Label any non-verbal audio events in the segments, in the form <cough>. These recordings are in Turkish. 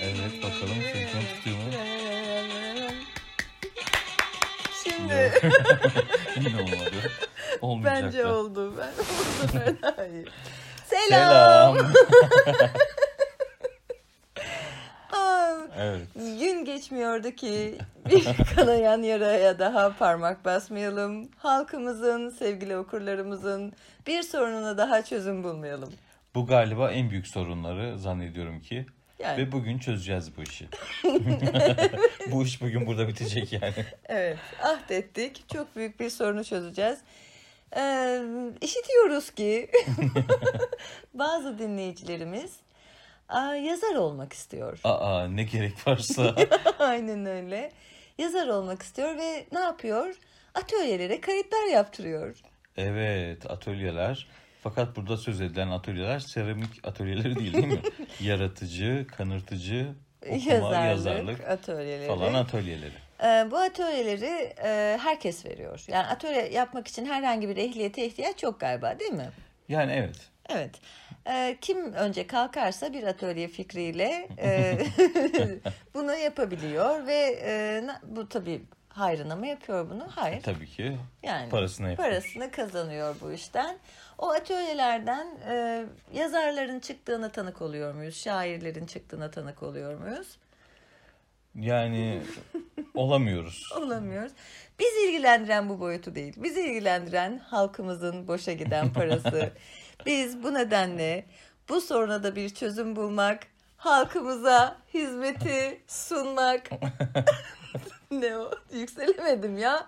Evet bakalım senkron tutuyor mu? Şimdi <laughs> Yine olmadı. Olmayacak bence da. oldu. Ben daha <laughs> iyi. Selam. Selam. Aa, <laughs> evet. gün geçmiyordu ki bir kanayan yaraya daha parmak basmayalım. Halkımızın, sevgili okurlarımızın bir sorununa daha çözüm bulmayalım. Bu galiba en büyük sorunları zannediyorum ki. Yani Ve bugün çözeceğiz bu işi. <laughs> <laughs> bu iş bugün burada bitecek yani. evet ahdettik. Çok büyük bir sorunu çözeceğiz. Ee, işitiyoruz ki <laughs> bazı dinleyicilerimiz aa, yazar olmak istiyor. Aa ne gerek varsa. Aynen öyle. Yazar olmak istiyor ve ne yapıyor? Atölyelere kayıtlar yaptırıyor. Evet atölyeler. Fakat burada söz edilen atölyeler seramik atölyeleri değil değil mi? <laughs> Yaratıcı, kanırtıcı, okuma, yazarlık, yazarlık atölyeleri. falan atölyeleri. Ee, bu atölyeleri e, herkes veriyor. Yani atölye yapmak için herhangi bir ehliyete ihtiyaç yok galiba değil mi? Yani evet. Evet. Ee, kim önce kalkarsa bir atölye fikriyle e, <laughs> <laughs> bunu yapabiliyor ve e, bu tabii hayrına mı yapıyor bunu? Hayır. Tabii ki Yani parasını yapıyor. parasını kazanıyor bu işten. O atölyelerden e, yazarların çıktığına tanık oluyor muyuz? Şairlerin çıktığına tanık oluyor muyuz? Yani <laughs> olamıyoruz. Olamıyoruz. Bizi ilgilendiren bu boyutu değil. Bizi ilgilendiren halkımızın boşa giden parası. <laughs> Biz bu nedenle bu soruna da bir çözüm bulmak, halkımıza hizmeti sunmak. <laughs> <laughs> ne o? Yükselemedim ya.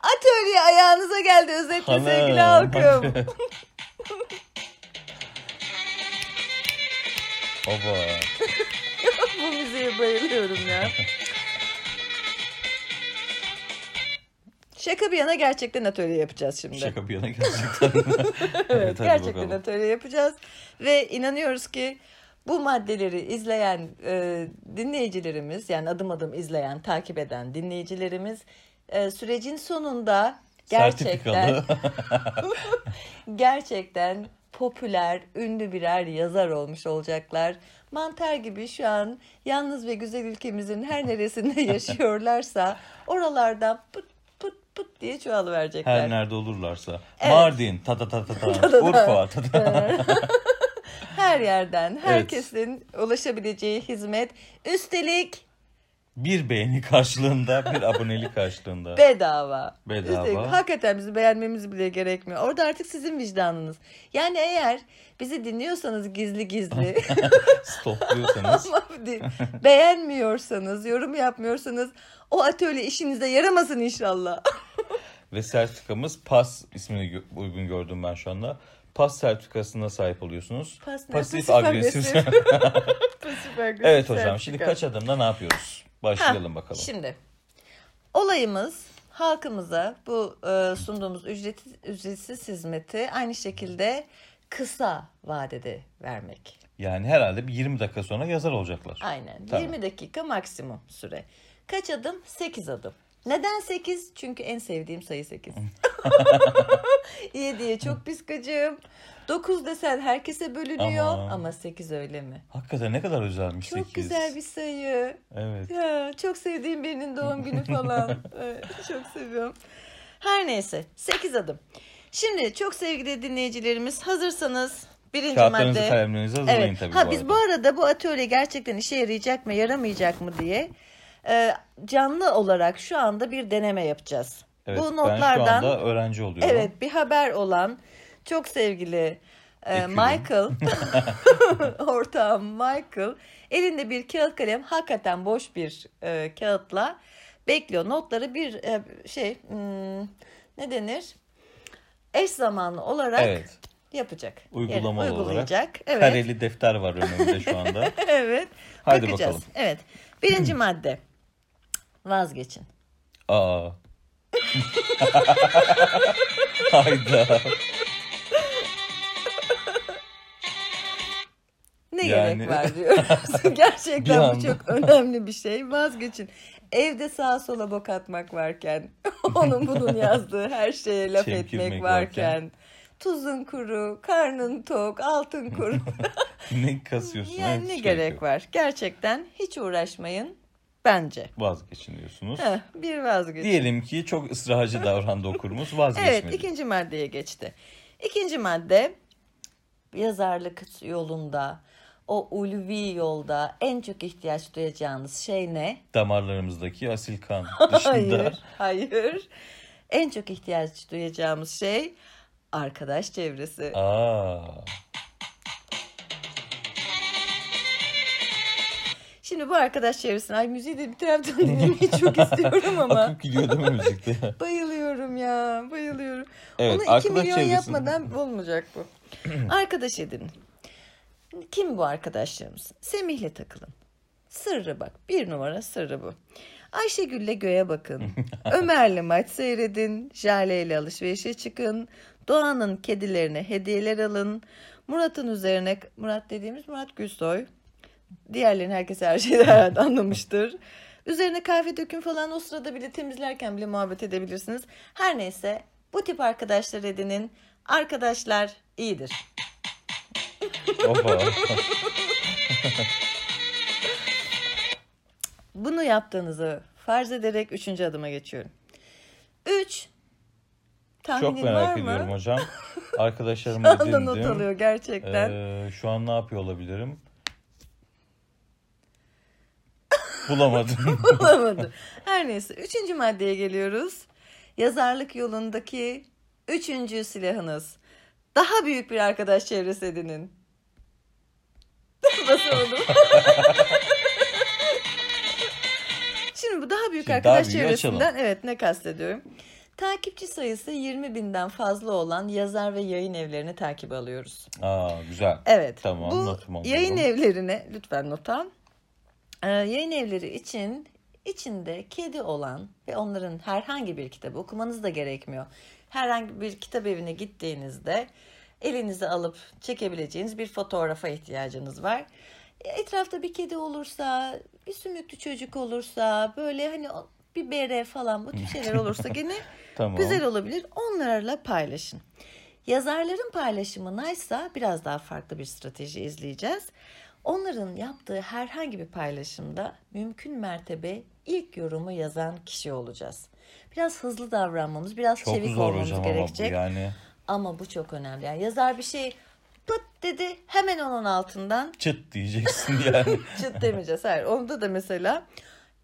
Atölye ayağınıza geldi özetle Hanım, sevgili halkım. Oba. <laughs> bu müziğe bayılıyorum ya. Şaka bir yana gerçekten atölye yapacağız şimdi. Şaka bir yana gerçekten. <laughs> Evet, gerçekten bakalım. atölye yapacağız ve inanıyoruz ki bu maddeleri izleyen e, dinleyicilerimiz yani adım adım izleyen, takip eden dinleyicilerimiz e, sürecin sonunda gerçekten <laughs> gerçekten popüler, ünlü birer yazar olmuş olacaklar. Mantar gibi şu an yalnız ve güzel ülkemizin her neresinde <laughs> yaşıyorlarsa oralardan pıt pıt pıt diye çoğalıverecekler. Her nerede olurlarsa. Evet. Mardin, ta ta ta ta ta. <laughs> Urfa, ta ta. Her yerden herkesin ulaşabileceği hizmet üstelik Bir beğeni karşılığında, bir abonelik karşılığında. <laughs> bedava. Bedava. Üstelik hakikaten bizi beğenmemiz bile gerekmiyor. Orada artık sizin vicdanınız. Yani eğer bizi dinliyorsanız gizli gizli <laughs> Stopluyorsanız. beğenmiyorsanız, yorum yapmıyorsanız o atölye işinize yaramasın inşallah. <laughs> Ve sertifikamız PAS ismini uygun gördüm ben şu anda. PAS sertifikasına sahip oluyorsunuz. Pas ne? Pasif Pasif agresif. agresif. <laughs> Pasif agresif evet hocam şimdi sertifika. kaç adımda ne yapıyoruz? Başlayalım Ha, bakalım. Şimdi olayımız halkımıza bu e, sunduğumuz ücretsiz, ücretsiz hizmeti aynı şekilde kısa vadede vermek. Yani herhalde bir 20 dakika sonra yazar olacaklar. Aynen. Tamam. 20 dakika maksimum süre. Kaç adım? 8 adım. Neden 8? Çünkü en sevdiğim sayı 8. 7'ye <laughs> çok pis gıcığım. 9 desen herkese bölünüyor Ama- ama 8 öyle mi? Hakikaten ne kadar özelmiş Çok 8. güzel bir sayı. Evet. Ya çok sevdiğim birinin doğum günü <laughs> falan. Evet, çok seviyorum. Her neyse 8 adım. Şimdi çok sevgili dinleyicilerimiz hazırsanız birinci Kağıtlarınızı madde. kalemlerinizi hazırlayın Evet. tabii ha bu biz arada. bu arada bu atölye gerçekten işe yarayacak mı, yaramayacak mı diye e, canlı olarak şu anda bir deneme yapacağız. Evet, bu ben şu notlardan anda öğrenci oluyorum. evet bir haber olan çok sevgili e. Michael <laughs> <laughs> ortağım Michael elinde bir kağıt kalem hakikaten boş bir e, kağıtla bekliyor. Notları bir e, şey hmm, ne denir? Eş zamanlı olarak Evet. yapacak. Uygulamalı Yani olarak. uygulayacak. Evet. Kareli defter var önümde şu anda. <laughs> evet. Haydi bakacağız. bakalım. Evet. Birinci madde. Vazgeçin. Aa. <laughs> Hayda. Ne Yani- gerek var diyoruz. <laughs> Gerçekten bu çok önemli bir şey. Vazgeçin. Evde sağa sola bok atmak varken, <laughs> onun bunun yazdığı her şeye laf Çemkirmek etmek varken, Tuzun kuru, karnın tok, altın kuru. ne kasıyorsun? yani ne gerek gerek yok. var? Gerçekten hiç uğraşmayın bence. Vazgeçin diyorsunuz. Heh, bir vazgeç. Diyelim ki çok ısrarcı davrandı okurumuz <laughs> vazgeçmedi. Evet ikinci maddeye geçti. İkinci madde yazarlık yolunda o ulvi yolda en çok ihtiyaç duyacağınız şey ne? Damarlarımızdaki asil kan <laughs> dışında. Hayır, hayır. En çok ihtiyaç duyacağımız şey arkadaş çevresi. Aa, Şimdi bu arkadaş çevresine ay müziği de bir taraftan dinlemeyi <laughs> çok istiyorum ama akıp gidiyor değil mi müzikte? <laughs> bayılıyorum ya bayılıyorum. Evet, Onu 2 arkadaş milyon çevresinde- yapmadan olmayacak bu. <clears throat> arkadaş edinin. Kim bu arkadaşlarımız? Semih'le takılın. Sırrı bak. Bir numara sırrı bu. Ayşegül'le göğe bakın. <laughs> Ömer'le maç seyredin. Jale ile alışverişe çıkın. Doğan'ın kedilerine hediyeler alın. Murat'ın üzerine Murat dediğimiz Murat Gülsoy. Diğerlerini herkes her şeyi herhalde anlamıştır. Üzerine kahve dökün falan o sırada bile temizlerken bile muhabbet edebilirsiniz. Her neyse bu tip arkadaşlar edinin. Arkadaşlar iyidir. <laughs> Bunu yaptığınızı farz ederek üçüncü adıma geçiyorum. Üç. Tahminin Çok merak var mı? ediyorum hocam. <laughs> Arkadaşlarımı Şu anda not edindim. alıyor gerçekten. Ee, şu an ne yapıyor olabilirim? Bulamadım. <laughs> Bulamadı. Her neyse. Üçüncü maddeye geliyoruz. Yazarlık yolundaki üçüncü silahınız. Daha büyük bir arkadaş çevresi edinin. <laughs> Basamadım. <laughs> Şimdi bu daha büyük Şimdi arkadaş daha çevresinden evet ne kastediyorum? Takipçi sayısı 20 binden fazla olan yazar ve yayın evlerini takip alıyoruz. Aa, güzel. Evet. Tamam, bu notumu yayın evlerine lütfen not al. Ee, yayın evleri için içinde kedi olan ve onların herhangi bir kitabı okumanız da gerekmiyor. Herhangi bir kitap evine gittiğinizde elinize alıp çekebileceğiniz bir fotoğrafa ihtiyacınız var. Etrafta bir kedi olursa, bir sümüklü çocuk olursa, böyle hani bir bere falan bu tip şeyler olursa <laughs> gene Tamam. güzel olabilir. Onlarla paylaşın. Yazarların paylaşımınaysa biraz daha farklı bir strateji izleyeceğiz. Onların yaptığı herhangi bir paylaşımda mümkün mertebe ilk yorumu yazan kişi olacağız. Biraz hızlı davranmamız, biraz Çok çevik zor olmamız hocam ama bu gerekecek. yani. Ama bu çok önemli. Yani yazar bir şey pıt dedi hemen onun altından Çıt diyeceksin <laughs> yani. <laughs> çıt demeyeceğiz. Hayır. Onda da mesela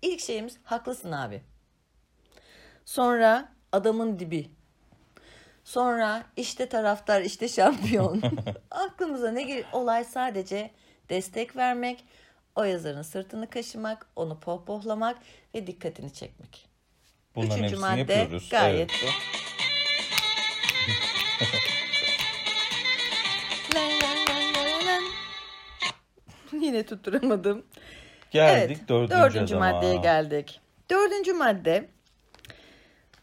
ilk şeyimiz haklısın abi. Sonra adamın dibi. Sonra işte taraftar, işte şampiyon. <laughs> Aklımıza ne gelir? Olay sadece destek vermek, o yazarın sırtını kaşımak, onu pohpohlamak ve dikkatini çekmek. Bunların Üçüncü madde yapıyoruz. gayet Evet. bu. <laughs> Yine tutturamadım. Geldik evet, dördüncü, dördüncü adama. maddeye geldik. Dördüncü madde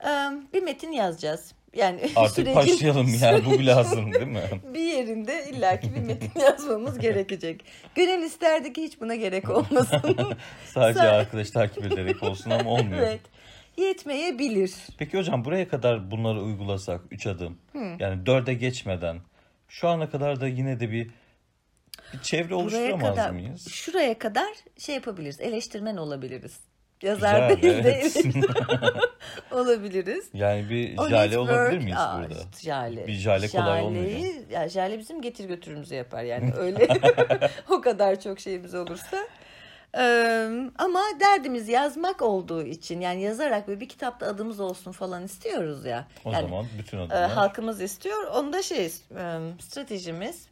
e, bir metin yazacağız. Yani <laughs> Artık sürecin- başlayalım yani bu lazım değil mi? <laughs> bir yerinde illaki bir metin <laughs> yazmamız gerekecek. Gönül isterdi ki hiç buna gerek olmasın. Sadece Sa- arkadaş takip ederek olsun ama olmuyor. evet. Yetmeyebilir. Peki hocam buraya kadar bunları uygulasak 3 adım yani 4'e geçmeden şu ana kadar da yine de bir, bir çevre Buraya oluşturamaz kadar, mıyız? şuraya kadar şey yapabiliriz. Eleştirmen olabiliriz. Yazar Güzel, değil de evet. eleştirmen <laughs> olabiliriz. Yani bir O jale olabilir miyiz Aa, burada? Jale. Bir jale kolay olmuyor. Ya jale bizim getir götürümüzü yapar yani <laughs> öyle <laughs> o kadar çok şeyimiz olursa. Ee, ama derdimiz yazmak olduğu için yani yazarak böyle bir kitapta adımız olsun falan istiyoruz ya. O yani, zaman bütün e, adımlar halkımız istiyor. Onda şey e, stratejimiz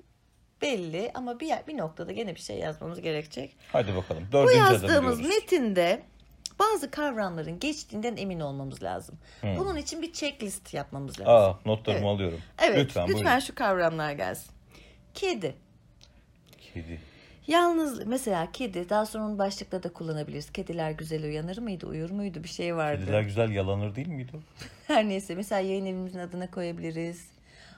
belli ama bir bir noktada gene bir şey yazmamız gerekecek. hadi bakalım. Bu Dördüncü adım yazdığımız metinde bazı kavramların geçtiğinden emin olmamız lazım. Hmm. Bunun için bir checklist yapmamız lazım. Aa notlarımı Evet. alıyorum. evet, lütfen, lütfen, buyurun. şu kavramlar gelsin. Kedi. Kedi. Yalnız mesela kedi daha sonra onu başlıkta da kullanabiliriz. Kediler güzel uyanır mıydı, uyur muydu bir şey vardı. Kediler güzel yalanır değil miydi? <laughs> Her neyse mesela yayın evimizin adına koyabiliriz.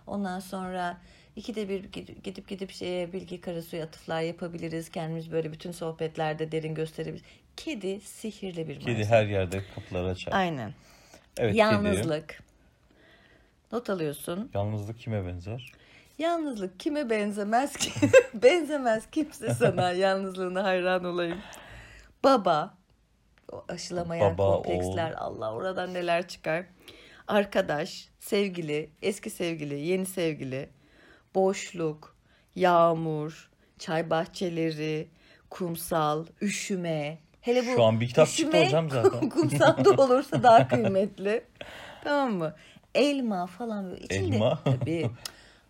Ondan sonra ikide bir gidip gidip, şeye bilgi karasuya atıflar yapabiliriz. Kendimiz böyle bütün sohbetlerde derin gösterebiliriz. Kedi sihirli bir Kedi malzeme. her yerde kapıları açar. Aynen. Evet kedi. Yalnızlık. Not alıyorsun. Yalnızlık kime benzer? Yalnızlık kime benzemez ki? <laughs> benzemez kimse sana <laughs> yalnızlığına hayran olayım. Baba, o aşılamayan Baba, kompleksler Allah oradan neler çıkar. Arkadaş, sevgili, eski sevgili, yeni sevgili, boşluk, yağmur, çay bahçeleri, kumsal, üşüme. Hele bu Şu an bir kitap çıktı üşüme, hocam zaten. <laughs> kumsalda olursa daha kıymetli. tamam mı? Elma falan böyle içinde. Elma? Tabii.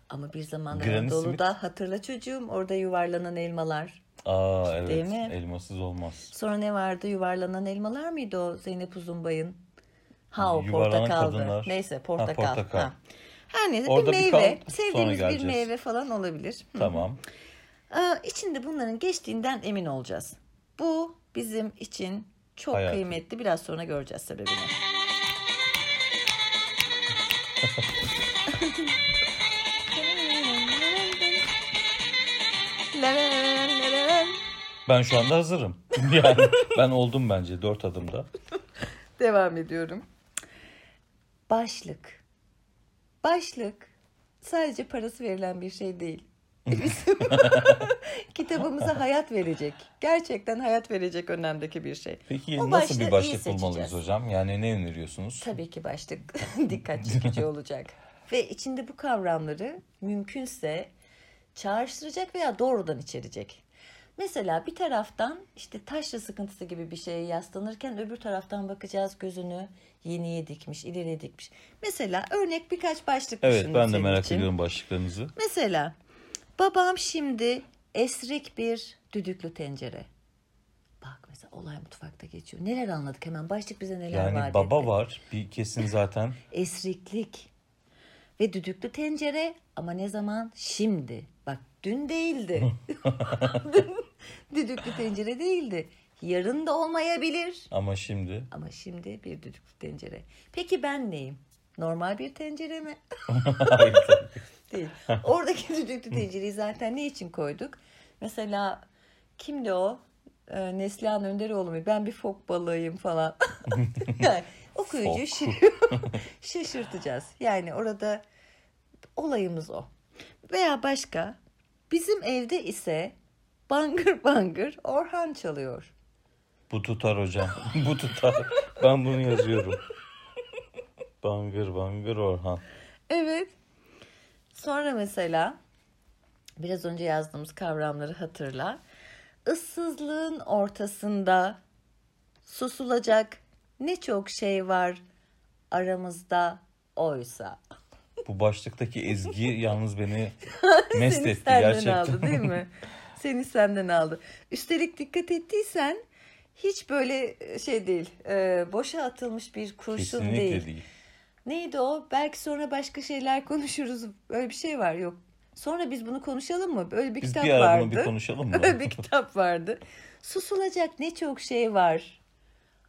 Ama bir zamanlar Anadolu'da hatırla çocuğum orada yuvarlanan elmalar. Aa evet. Değil mi? Elmasız olmaz. Sonra ne vardı? Yuvarlanan elmalar mıydı o Zeynep Uzunbay'ın? Ha o Yuvarlanan portakaldı. kadınlar. Neyse portakal. Ha, portakal. Ha. Her neyse Orada bir bir meyve. sonra Sevdiğimiz bir meyve falan olabilir. Hı. Tamam. Aa, içinde bunların geçtiğinden emin olacağız. Bu bizim için çok Hayati. kıymetli. Biraz sonra göreceğiz sebebini. Ben şu anda hazırım. <laughs> Yani ben oldum bence dört adımda. Devam ediyorum. Başlık. Başlık sadece parası verilen bir şey değil. <laughs> Bizim <laughs> kitabımıza hayat verecek. Gerçekten hayat verecek önemdeki bir şey. Peki O nasıl bir başlık bulmalıyız hocam? Yani ne öneriyorsunuz? Tabii ki başlık <laughs> dikkat çekici olacak. Ve içinde bu kavramları mümkünse çağrıştıracak veya doğrudan içerecek. Mesela bir taraftan işte taşra sıkıntısı gibi bir şeye yaslanırken öbür taraftan bakacağız gözünü yeniye dikmiş, ileriye dikmiş. Mesela örnek birkaç başlık Evet ben de merak için. ediyorum başlıklarınızı. Mesela babam şimdi esrik bir düdüklü tencere. Bak mesela olay mutfakta geçiyor. Neler anladık hemen başlık bize neler Yani vaat baba etti. var bir kesin zaten. <laughs> Esriklik ve düdüklü tencere ama ne zaman? Şimdi. Bak dün değildi. <laughs> <laughs> Dün düdüklü tencere değildi. Yarın da olmayabilir. Ama şimdi Ama şimdi bir düdüklü tencere. Peki ben neyim? Normal bir tencere mi? Değil. Oradaki düdüklü tencereyi zaten ne için koyduk? Mesela kimdi o? Ee, Neslihan Önderoğlu mu? Ben bir fok balığıyım falan. <laughs> yani okuyucu <laughs> şaşırtacağız. Yani orada olayımız o. Veya başka. Bizim evde ise bangır bangır Orhan çalıyor. bu tutar hocam. <laughs> bu tutar. Ben bunu yazıyorum. Bangır bangır Orhan. Evet. Sonra mesela biraz önce yazdığımız kavramları hatırla. Issızlığın ortasında susulacak ne çok şey var aramızda oysa. Bu başlıktaki ezgi yalnız beni <laughs> mest etti gerçekten. aldı değil mi? <laughs> Seni senden aldı. Üstelik dikkat ettiysen hiç böyle şey değil. e, boşa atılmış bir kurşun Kesinlikle değil. değil. Neydi o? Belki sonra başka şeyler konuşuruz. Öyle bir şey var yok. Sonra biz bunu konuşalım mı? Böyle bir Biz kitap bir vardı. bir konuşalım mı? <laughs> Öyle bir kitap vardı. Susulacak ne çok şey var.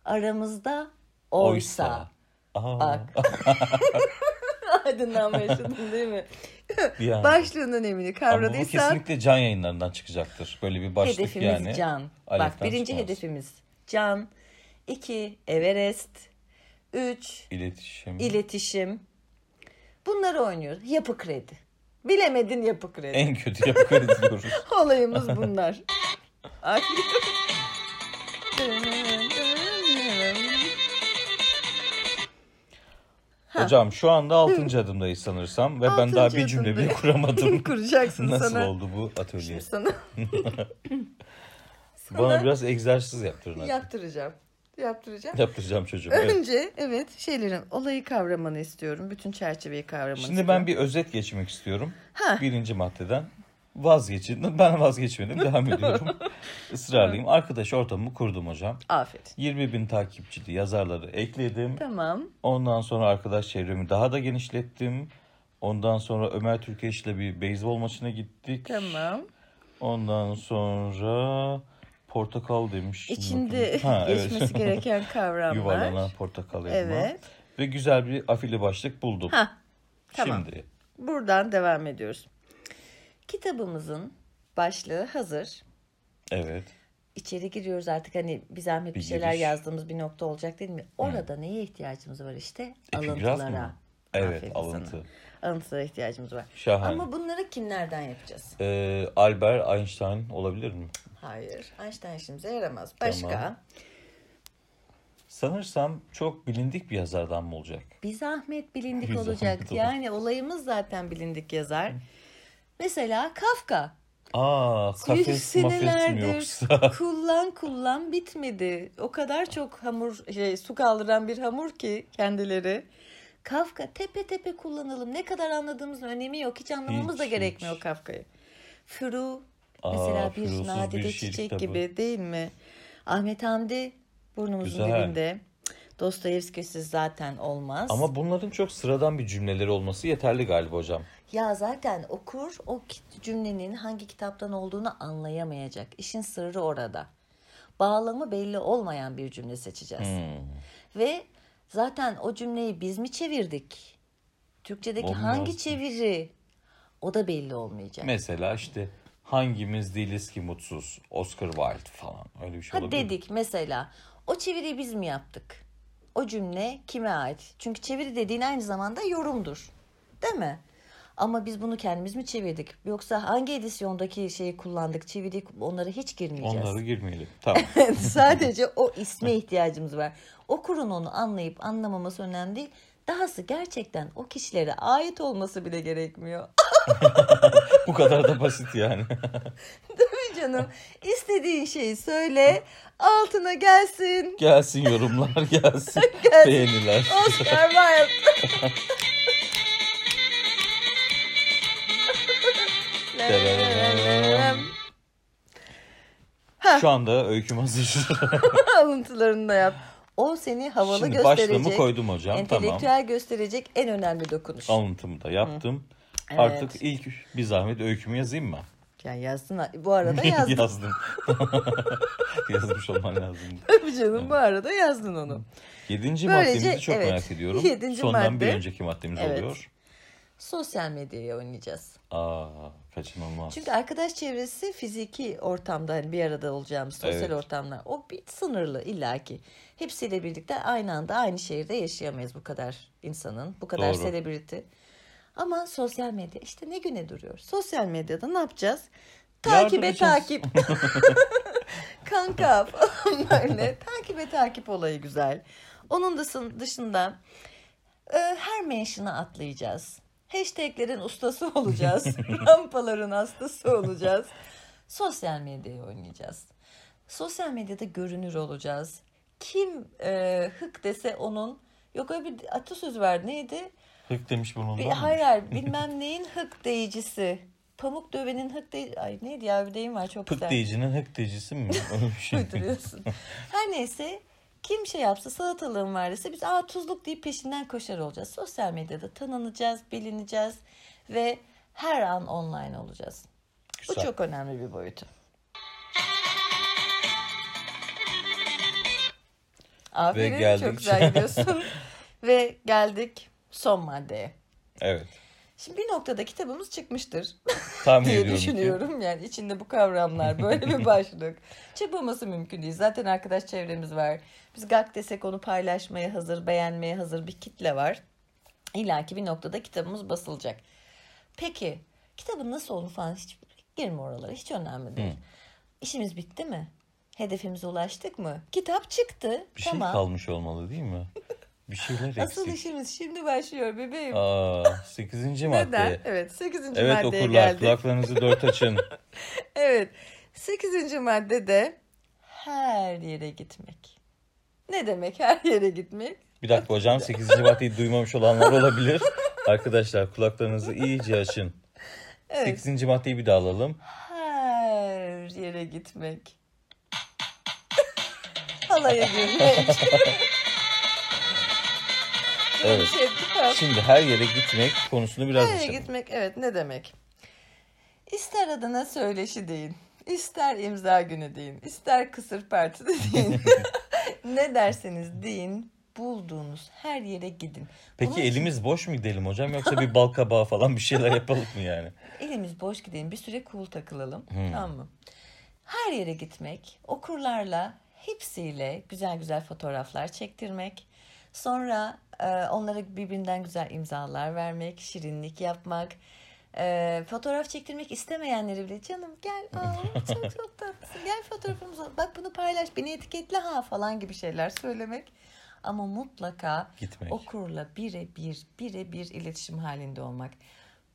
Aramızda oysa. Aa, Bak. <laughs> <laughs> Aydınlanma yaşadın değil mi? <laughs> yani. Başlığının emini Ama bu kavradıysan kesinlikle can yayınlarından çıkacaktır. Böyle bir başlık hedefimiz yani. can. Bak Alef'ten birinci çıkmaz. hedefimiz can. iki Everest. Üç İletişim. iletişim. Bunları oynuyoruz. Yapı kredi. Bilemedin yapı kredi. en kötü yapı kredi diyoruz. <laughs> Olayımız bunlar. <laughs> Ay. Hocam şu anda 6. adımdayız sanırsam ve ben daha bir cümle bile <laughs> kuramadım. Kuracaksın Nasıl sana. oldu bu atölye? Şimdi sana. <laughs> Bana sana biraz egzersiz yaptırın. hadi. yaptıracağım. Yaptıracağım. Yaptıracağım çocuğum. Evet. Önce evet şeylerin olayı kavramanı istiyorum. Bütün çerçeveyi kavramanı Şimdi istiyorum. ben bir özet geçmek istiyorum. Ha. Birinci maddeden. Vazgeçin. Ben vazgeçmedim. Devam <laughs> ediyorum. Israrlıyım. Arkadaş ortamımı kurdum hocam. Aferin. 20 bin takipçili yazarları ekledim. Tamam. Ondan sonra arkadaş çevremi daha da genişlettim. Ondan sonra Ömer Türkeş ile bir beyzbol maçına gittik. Tamam. Ondan sonra portakal demiş. İçinde Ha, evet. geçmesi gereken <laughs> kavramlar. Yuvarlanan portakal elma. Evet. Ve güzel bir afili başlık buldum. Ha. Tamam. Şimdi Buradan devam ediyoruz. Kitabımızın başlığı hazır. evet. İçeri giriyoruz artık hani bir zahmet bir, Bir şeyler giriş. yazdığımız bir nokta olacak değil mi? Orada neye ihtiyacımız var işte? Epigraf Alıntılara. mı? Evet Aferin alıntı. sana. Alıntılara ihtiyacımız var. Şahane. Ama bunları kimlerden yapacağız? Ee, Albert Einstein olabilir mi? Hayır. Einstein işimize yaramaz. Başka? Tamam. Sanırsam çok bilindik bir yazardan mı olacak? Bir zahmet bilindik Bir olacak. zahmet olur. Yani olayımız zaten bilindik yazar. Mesela Kafka. Aa, kafes senelerdir yoksa? <laughs> kullan kullan bitmedi. O kadar çok hamur şey, su kaldıran bir hamur ki kendileri. Kafka tepe tepe kullanalım. Ne kadar anladığımızın önemi yok. Hiç anlamamız Hiç, da hiç. gerekmiyor Kafka'yı. Furu Aa, mesela bir nadide bir çiçek kitabı. gibi değil mi? Ahmet Hamdi burnumuzun Güzel. dibinde. Dostoyevski'siz zaten olmaz. Ama bunların çok sıradan bir cümleleri olması yeterli galiba hocam. Ya zaten okur o cümlenin hangi kitaptan olduğunu anlayamayacak. İşin sırrı orada. Bağlamı belli olmayan bir cümle seçeceğiz. Hmm. Ve zaten o cümleyi biz mi çevirdik? Türkçedeki Olmaz hangi çeviri? O da belli olmayacak. Mesela işte hangimiz değiliz ki mutsuz? Oscar Wilde falan. Öyle bir şey Ha olabilir mi? dedik mesela o çeviriyi biz mi yaptık? O cümle kime ait? Çünkü çeviri dediğin aynı zamanda yorumdur. Değil mi? Ama biz bunu kendimiz mi çevirdik? Yoksa hangi edisyondaki şeyi kullandık, çevirdik onlara hiç girmeyeceğiz. Onlara girmeyelim. Tamam. <laughs> Sadece o isme ihtiyacımız var. Okurun onu anlayıp anlamaması önemli değil. Dahası gerçekten o kişilere ait olması bile gerekmiyor. <laughs> Bu kadar da basit yani. <laughs> Canım. İstediğin şeyi söyle, altına gelsin. gelsin yorumlar <laughs> gelsin. Gelsin. Beğeniler. Oscar Wilde. <laughs> Şu anda öyküm hazır. <laughs> Alıntılarını da yap. O seni havalı Şimdi gösterecek. başlığımı koydum hocam. Entelektüel Tamam. gösterecek en önemli dokunuş. Alıntımı da yaptım. Evet. Artık ilk bir zahmet öykümü yazayım mı? Ya yazdın. Bu arada <laughs> yazdın. Yazdım. <laughs> Yazmış olman lazım. Tabii canım bu arada yazdın onu. Yedinci Böylece, maddemizi çok evet, merak ediyorum. yedinci Sondan bir madde. önceki maddemiz Evet. oluyor. Sosyal medyaya oynayacağız. Aa, kaçınılmaz. Çünkü arkadaş çevresi fiziki ortamda hani bir arada olacağımız sosyal Evet. ortamlar. O bir sınırlı illaki. Hepsiyle birlikte aynı anda aynı şehirde yaşayamayız bu kadar insanın. Bu kadar Doğru. selebriti. Ama sosyal medya işte ne güne duruyor. Sosyal medyada ne yapacağız? Takibe takip. <laughs> Kanka falan böyle. Takibe takip olayı güzel. Onun dışın- dışında e, her mention'a atlayacağız. Hashtaglerin ustası <laughs> olacağız. Rampaların hastası olacağız. Sosyal medyayı oynayacağız. Sosyal medyada görünür olacağız. Kim e, hık dese onun yok öyle bir atasöz var neydi? Hık demiş mı? hayır hayır <laughs> bilmem neyin hık deyicisi. Pamuk dövenin hık deyici... Ay neydi ya bir deyim var çok Pık güzel. deyicinin hık deyicisi mi? <laughs> Öyle bir şey. Uyduruyorsun. Her neyse kim şey yapsa salatalığın var dese biz aa tuzluk deyip peşinden koşar olacağız. Sosyal medyada tanınacağız, bilineceğiz ve her an online olacağız. Bu Güzel. çok önemli bir boyutu. Aferin geldik. çok güzel gidiyorsun. <laughs> ve geldik son maddeye. Evet. Şimdi bir noktada kitabımız çıkmıştır Tahmin <laughs> diye ediyorum ki. düşünüyorum. Yani içinde bu kavramlar böyle bir <laughs> başlık. Çıkmaması mümkün değil. Zaten arkadaş çevremiz var. Biz gak desek onu paylaşmaya hazır, beğenmeye hazır bir kitle var. İlla ki bir noktada kitabımız basılacak. Peki kitabın nasıl olduğunu falan hiç girme oralara. Hiç önemli değil. İşimiz bitti mi? Hedefimize ulaştık mı? Kitap çıktı. Bir şey tamam. kalmış olmalı değil mi? <laughs> Bir şeyler eksik. Asıl işimiz şimdi başlıyor bebeğim. Aa, sekizinci Neden? madde. Evet 8. Evet maddeye okurlar geldik. kulaklarınızı dört açın. <laughs> Evet. Sekizinci maddede her yere gitmek. Ne demek her yere gitmek? Bir dakika hocam 8. maddeyi duymamış olanlar olabilir. <laughs> Arkadaşlar kulaklarınızı iyice açın. Evet. 8. maddeyi bir daha alalım. Her yere gitmek. <laughs> Halaya girmek. Evet. değil mi? Şimdi her yere gitmek konusunu biraz Her yere açalım. gitmek evet ne demek? İster adına söyleşi deyin. ister imza günü deyin. ister kısır partisi deyin. <laughs> <laughs> ne derseniz deyin. Bulduğunuz her yere gidin. Peki Bunun için elimiz boş mu gidelim hocam yoksa bir bal kabağı falan bir şeyler yapalım mı yani? <laughs> elimiz boş gidelim. Bir süre cool takılalım. Hmm. Tamam mı? Her yere gitmek, okurlarla hepsiyle güzel güzel fotoğraflar çektirmek. Sonra e, onlara birbirinden güzel imzalar vermek, şirinlik yapmak. E, fotoğraf çektirmek istemeyenleri bile canım gel aa, <laughs> çok çok tatlısın gel fotoğrafımızı bak bunu paylaş beni etiketle ha falan gibi şeyler söylemek. Ama mutlaka Gitmek. okurla birebir birebir iletişim halinde olmak.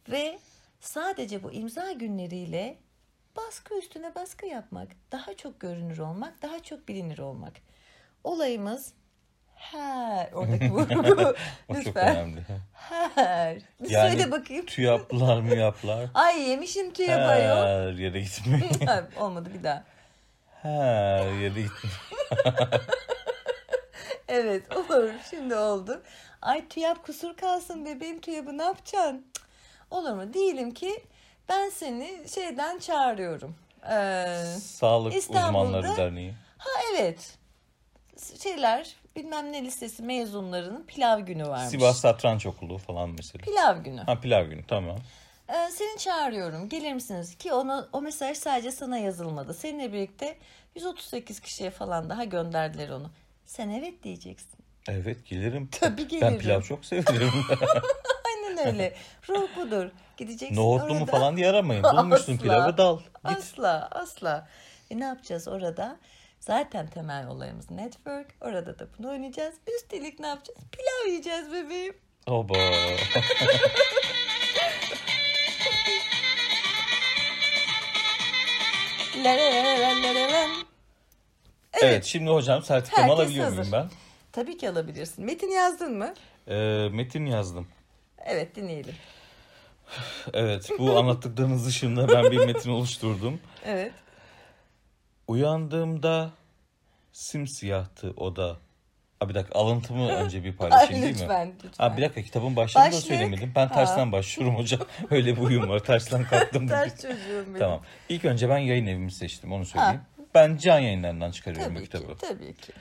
Ve sadece bu imza günleriyle baskı üstüne baskı yapmak, daha çok görünür olmak, daha çok bilinir olmak. Olayımız her <laughs> oradaki bu. O çok Lütfen. önemli. Her. Bir Yani söyle bakayım. TÜYAP'lar mı yaplar? <laughs> Ay yemişim tüye bayo. Her yere gitmek. Ha, <laughs> Olmadı bir daha. Her yere gitmek. Evet olur. Şimdi oldu. Ay tüyap kusur kalsın bebeğim tüyabı ne yapacaksın? Cık, Olur mu? Diyelim ki ben seni şeyden çağırıyorum. Ee, Sağlık İstanbul'da- Uzmanları Derneği. ha evet. Şeyler bilmem ne listesi mezunlarının pilav günü varmış. Sivas Satranç Okulu falan mesela. Pilav günü. Ha pilav günü tamam. Ee, seni çağırıyorum. Gelir misiniz? Ki onu o mesaj sadece sana yazılmadı. Seninle birlikte 138 kişiye falan daha gönderdiler onu. Sen evet diyeceksin. Evet gelirim. Tabii gelirim. Ben pilav çok severim. <laughs> Aynen öyle. Ruh budur. Gideceksin Nohutlu mu orada. falan diye aramayın. <laughs> Bulmuşsun Asla. pilavı dal. Git. Asla asla. E ne yapacağız orada? Zaten temel olayımız network. Orada da bunu oynayacağız. Üstelik ne yapacağız? Pilav yiyeceğiz bebeğim. Oba. <laughs> La la. evet. şimdi hocam sertifikamı Herkes alabiliyor muyum hazır. ben? Tabii ki alabilirsin. Metin yazdın mı? Ee, metin yazdım. Evet dinleyelim. Evet bu anlattıklarınız dışında ben bir metin oluşturdum. <laughs> Evet. Uyandığımda simsiyahtı oda. Ha bir dakika alıntımı önce bir paylaşayım değil mi? lütfen lütfen. Ha bir dakika kitabın başlığını da Başlık. söylemedim. Ben Ha. tersten başlıyorum hocam. <laughs> Öyle bir uyum var. Tersten kalktım. Ters çocuğum benim. Tamam. İlk önce ben yayın evimi seçtim onu söyleyeyim. Ben can yayınlarından çıkarıyorum bu Tabii ki, kitabı. tabii ki.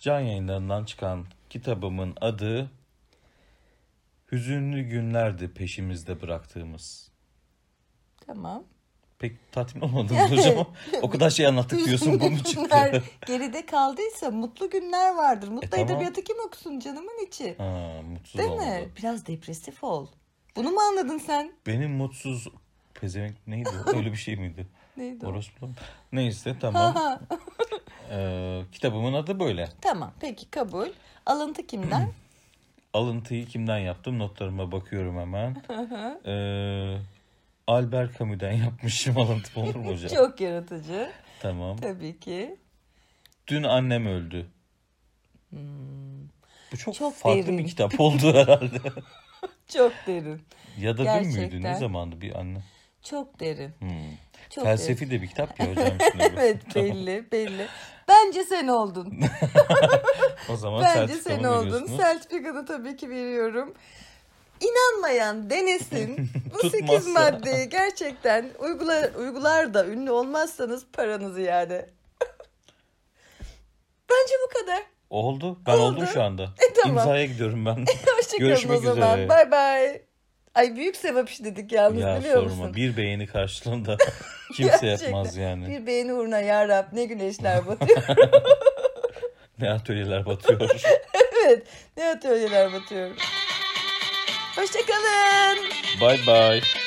Can yayınlarından çıkan kitabımın adı Hüzünlü günlerdi peşimizde bıraktığımız. Tamam. Pek tatmin <laughs> olmadınız hocam. O kadar şey anlattık diyorsun bu mu çıktı? <laughs> geride kaldıysa mutlu günler vardır. Mutlu E, tamam. edebiyatı kim okusun canımın içi. Ha, mutsuz Değil olmadı. mi? Biraz depresif ol. Bunu mu anladın sen? Benim mutsuz pezevenk neydi? <laughs> Öyle bir şey miydi? Neydi o? Orospu. Neyse tamam. Ee, kitabımın adı böyle. Tamam peki kabul. Alıntı kimden? <clears throat> Alıntıyı kimden yaptım? Notlarıma bakıyorum hemen. Ee, Albert Camus'den <laughs> yapmışım alıntı olur mu hocam? Çok yaratıcı. Tamam. Tabii ki. Dün annem öldü. Bu çok, Hmm. Çok farklı derin. bir kitap oldu herhalde. <laughs> Çok derin. ya da dün müydü? Ne Gerçekten. zamandı bir anne? Çok derin. Hmm. Çok Felsefi de bir kitap ya hocam. şimdi. <laughs> Evet belli belli. Bence sen oldun. O zaman Bence sen oldun. Sertifikanı tabii ki veriyorum. İnanmayan denesin. <laughs> Bu 8 Tutmazsa. maddeyi gerçekten uygular, uygular da ünlü olmazsanız paranızı yani. <laughs> Bence bu kadar. Oldu. Ben Oldu. oldum şu anda. E, tamam. İmzaya gidiyorum ben. <laughs> Hoşçakalın Görüşmek o zaman. üzere. Bay bay. Ay büyük sevap işledik yalnız ya biliyor sorma. musun? Bir beğeni karşılığında kimse yapmaz yani. Bir beğeni uğruna ya Rab ne güneşler batıyor. Ne atölyeler batıyor. evet ne atölyeler batıyor. Hoşçakalın. Bye bye.